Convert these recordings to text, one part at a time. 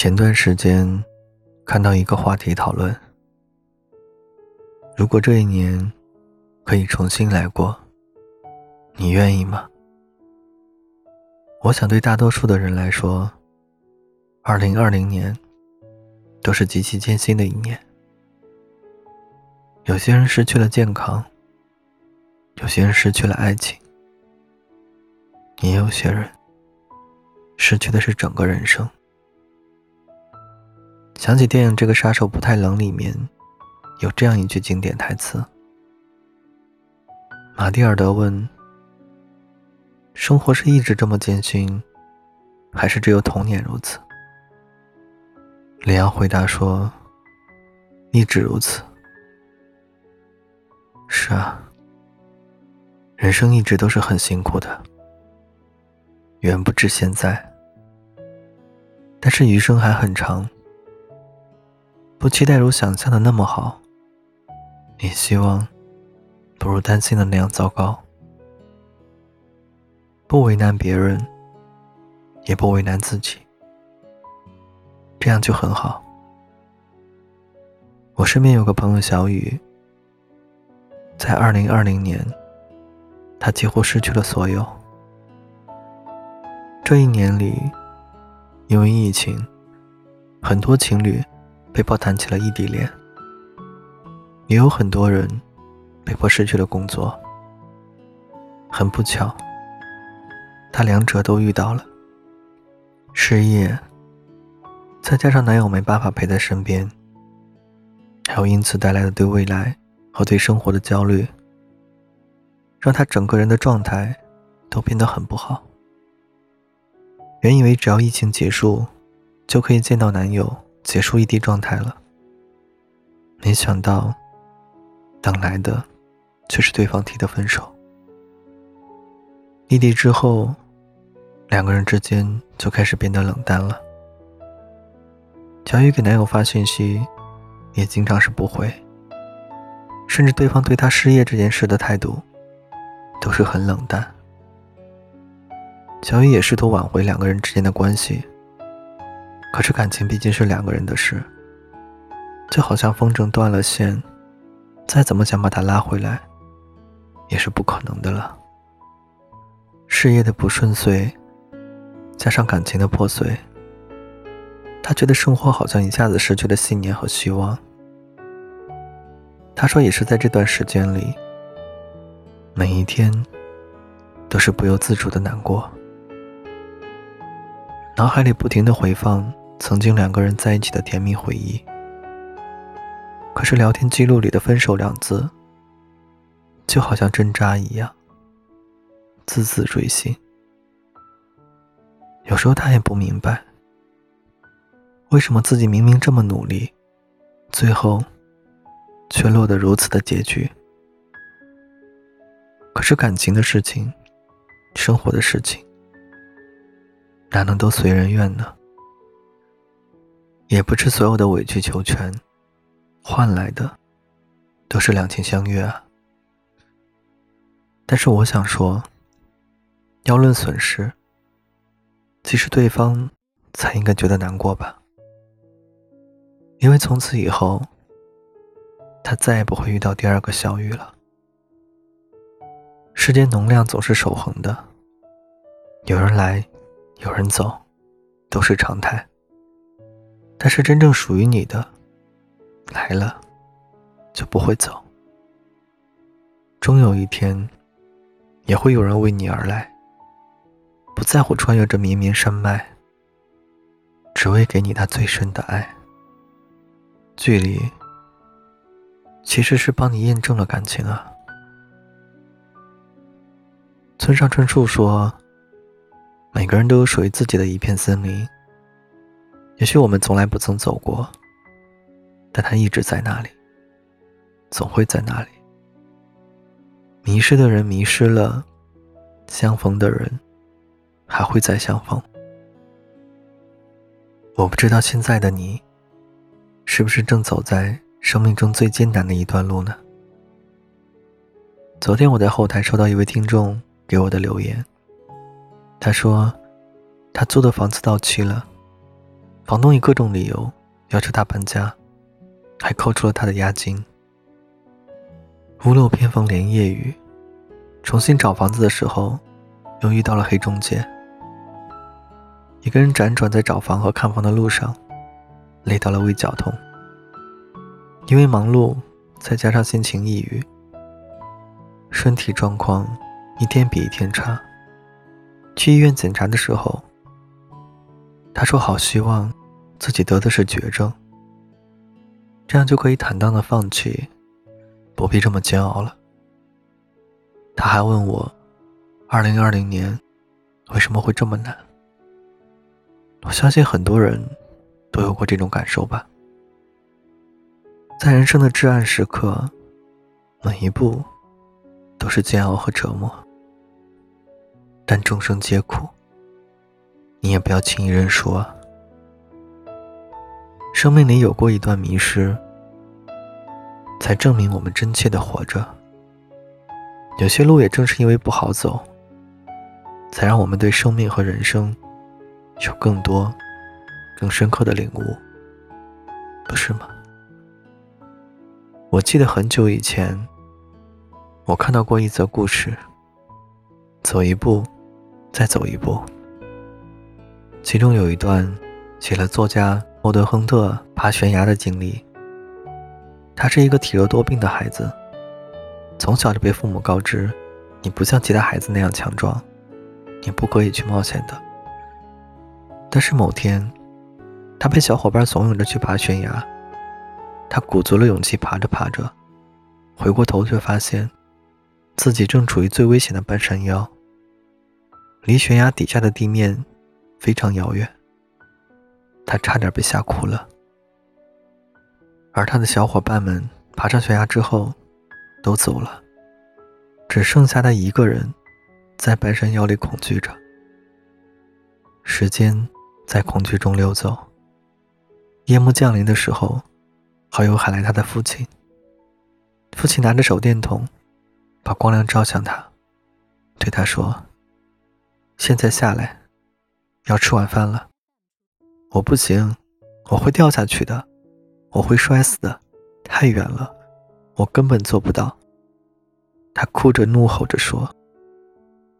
前段时间看到一个话题讨论：如果这一年可以重新来过，你愿意吗？我想，对大多数的人来说，二零二零年都是极其艰辛的一年。有些人失去了健康，有些人失去了爱情，也有些人失去的是整个人生。想起电影《这个杀手不太冷》里面有这样一句经典台词：马蒂尔德问。生活是一直这么艰辛，还是只有童年如此？里昂回答说：“一直如此。”是啊，人生一直都是很辛苦的，远不止现在。但是余生还很长，不期待如想象的那么好，也希望不如担心的那样糟糕。不为难别人，也不为难自己，这样就很好。我身边有个朋友小雨，在二零二零年，他几乎失去了所有。这一年里，因为疫情，很多情侣被迫谈起了异地恋，也有很多人被迫失去了工作。很不巧。她两者都遇到了，失业，再加上男友没办法陪在身边，还有因此带来的对未来和对生活的焦虑，让她整个人的状态都变得很不好。原以为只要疫情结束，就可以见到男友，结束异地状态了，没想到，等来的却是对方提的分手。异地之后，两个人之间就开始变得冷淡了。小雨给男友发信息，也经常是不回，甚至对方对她失业这件事的态度，都是很冷淡。小雨也试图挽回两个人之间的关系，可是感情毕竟是两个人的事，就好像风筝断了线，再怎么想把它拉回来，也是不可能的了。事业的不顺遂，加上感情的破碎，他觉得生活好像一下子失去了信念和希望。他说，也是在这段时间里，每一天都是不由自主的难过，脑海里不停的回放曾经两个人在一起的甜蜜回忆。可是聊天记录里的“分手”两字，就好像针扎一样。字字锥心。有时候他也不明白，为什么自己明明这么努力，最后却落得如此的结局。可是感情的事情，生活的事情，哪能都随人愿呢？也不是所有的委曲求全，换来的都是两情相悦啊。但是我想说。要论损失，其实对方才应该觉得难过吧，因为从此以后，他再也不会遇到第二个小雨了。世间能量总是守恒的，有人来，有人走，都是常态。但是真正属于你的，来了，就不会走。终有一天，也会有人为你而来。不在乎穿越这绵绵山脉，只为给你那最深的爱。距离其实是帮你验证了感情啊。村上春树说：“每个人都有属于自己的一片森林，也许我们从来不曾走过，但它一直在那里，总会在那里。迷失的人迷失了，相逢的人。”还会再相逢。我不知道现在的你，是不是正走在生命中最艰难的一段路呢？昨天我在后台收到一位听众给我的留言，他说，他租的房子到期了，房东以各种理由要求他搬家，还扣除了他的押金。屋漏偏逢连夜雨，重新找房子的时候，又遇到了黑中介。一个人辗转在找房和看房的路上，累到了胃绞痛。因为忙碌，再加上心情抑郁，身体状况一天比一天差。去医院检查的时候，他说：“好希望自己得的是绝症，这样就可以坦荡的放弃，不必这么煎熬了。”他还问我：“二零二零年为什么会这么难？”我相信很多人都有过这种感受吧。在人生的至暗时刻，每一步都是煎熬和折磨。但众生皆苦，你也不要轻易认输啊。生命里有过一段迷失，才证明我们真切的活着。有些路也正是因为不好走，才让我们对生命和人生有更多、更深刻的领悟，不是吗？我记得很久以前，我看到过一则故事。走一步，再走一步。其中有一段写了作家莫德亨特爬悬崖的经历。他是一个体弱多病的孩子，从小就被父母告知：“你不像其他孩子那样强壮，你不可以去冒险的。”但是某天，他被小伙伴怂恿着去爬悬崖。他鼓足了勇气爬着爬着，回过头却发现，自己正处于最危险的半山腰，离悬崖底下的地面非常遥远。他差点被吓哭了。而他的小伙伴们爬上悬崖之后，都走了，只剩下他一个人，在半山腰里恐惧着。时间在恐惧中溜走，夜幕降临的时候。好友喊来他的父亲。父亲拿着手电筒，把光亮照向他，对他说：“现在下来，要吃晚饭了。”我不行，我会掉下去的，我会摔死的，太远了，我根本做不到。他哭着怒吼着说。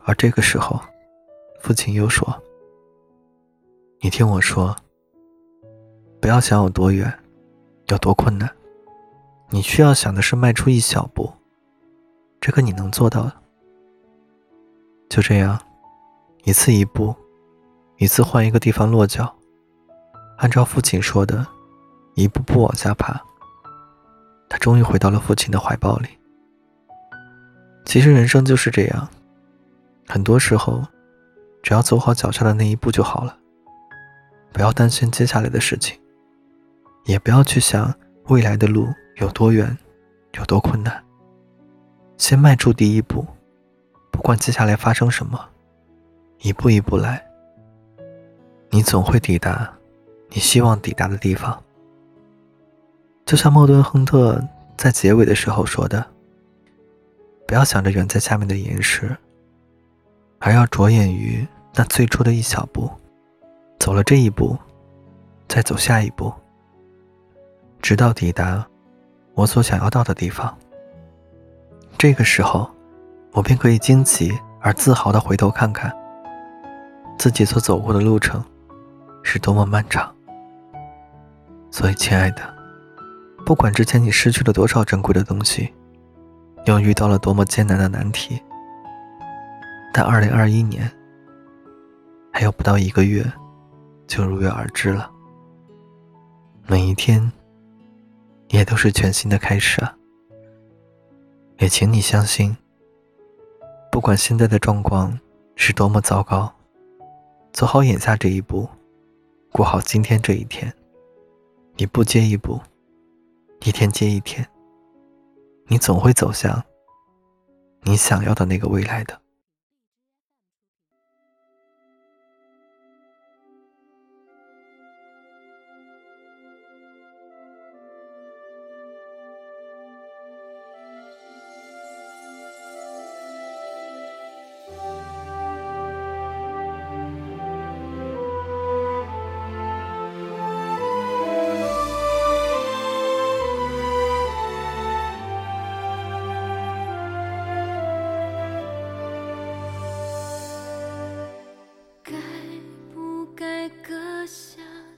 而这个时候，父亲又说：“你听我说，不要想有多远。”有多困难？你需要想的是迈出一小步，这个你能做到的。就这样，一次一步，一次换一个地方落脚，按照父亲说的，一步步往下爬。他终于回到了父亲的怀抱里。其实人生就是这样，很多时候，只要走好脚下的那一步就好了，不要担心接下来的事情。也不要去想未来的路有多远，有多困难。先迈出第一步，不管接下来发生什么，一步一步来，你总会抵达你希望抵达的地方。就像莫顿·亨特在结尾的时候说的：“不要想着远在下面的岩石，而要着眼于那最初的一小步。走了这一步，再走下一步。”直到抵达我所想要到的地方，这个时候，我便可以惊奇而自豪地回头看看自己所走过的路程是多么漫长。所以，亲爱的，不管之前你失去了多少珍贵的东西，又遇到了多么艰难的难题，但2021年还有不到一个月就如约而至了。每一天。也都是全新的开始啊！也请你相信，不管现在的状况是多么糟糕，走好眼下这一步，过好今天这一天，一步接一步，一天接一天，你总会走向你想要的那个未来的。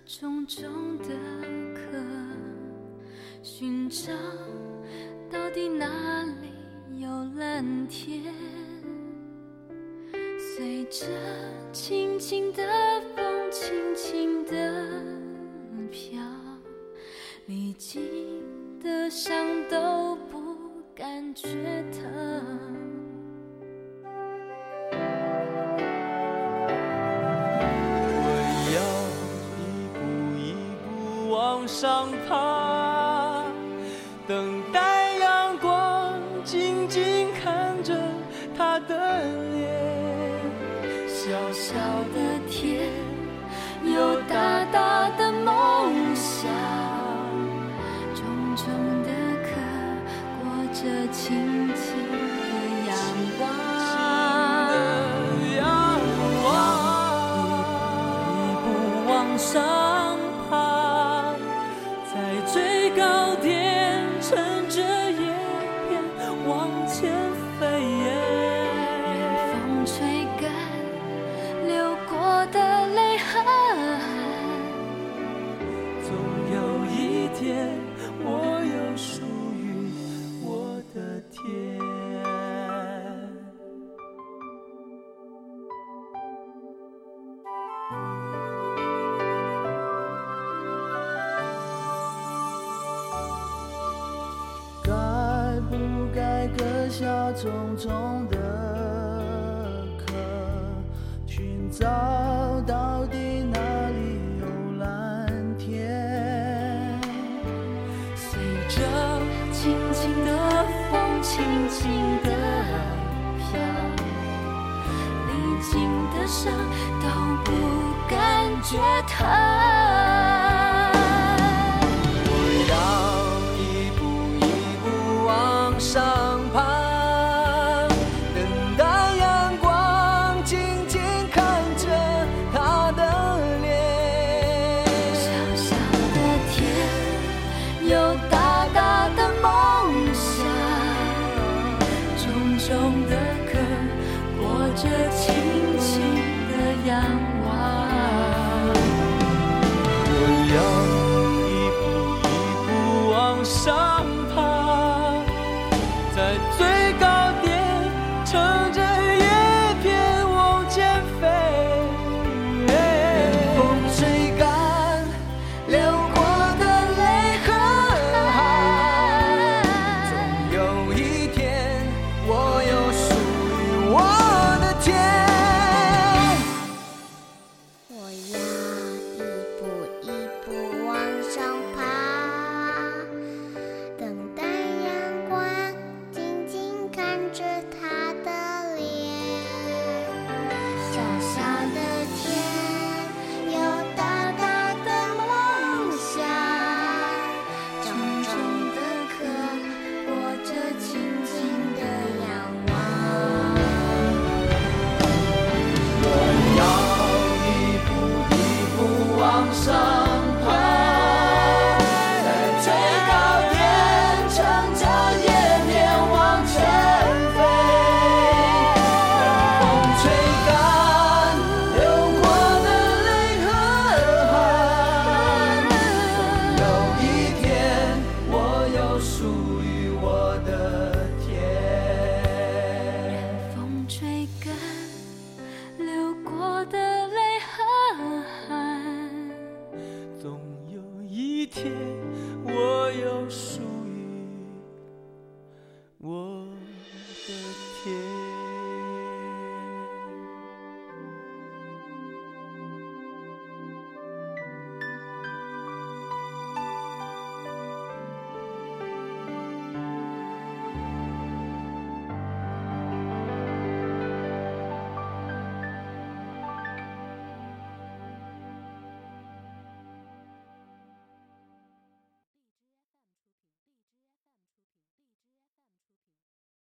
重重的壳，寻找到底哪里有蓝天？随着轻轻的风，轻轻的飘，历经的伤都不感觉疼。往上爬，下重重的壳，寻找到底哪里有蓝天。随着轻轻的风，轻轻的飘，历经的伤都不感觉疼。答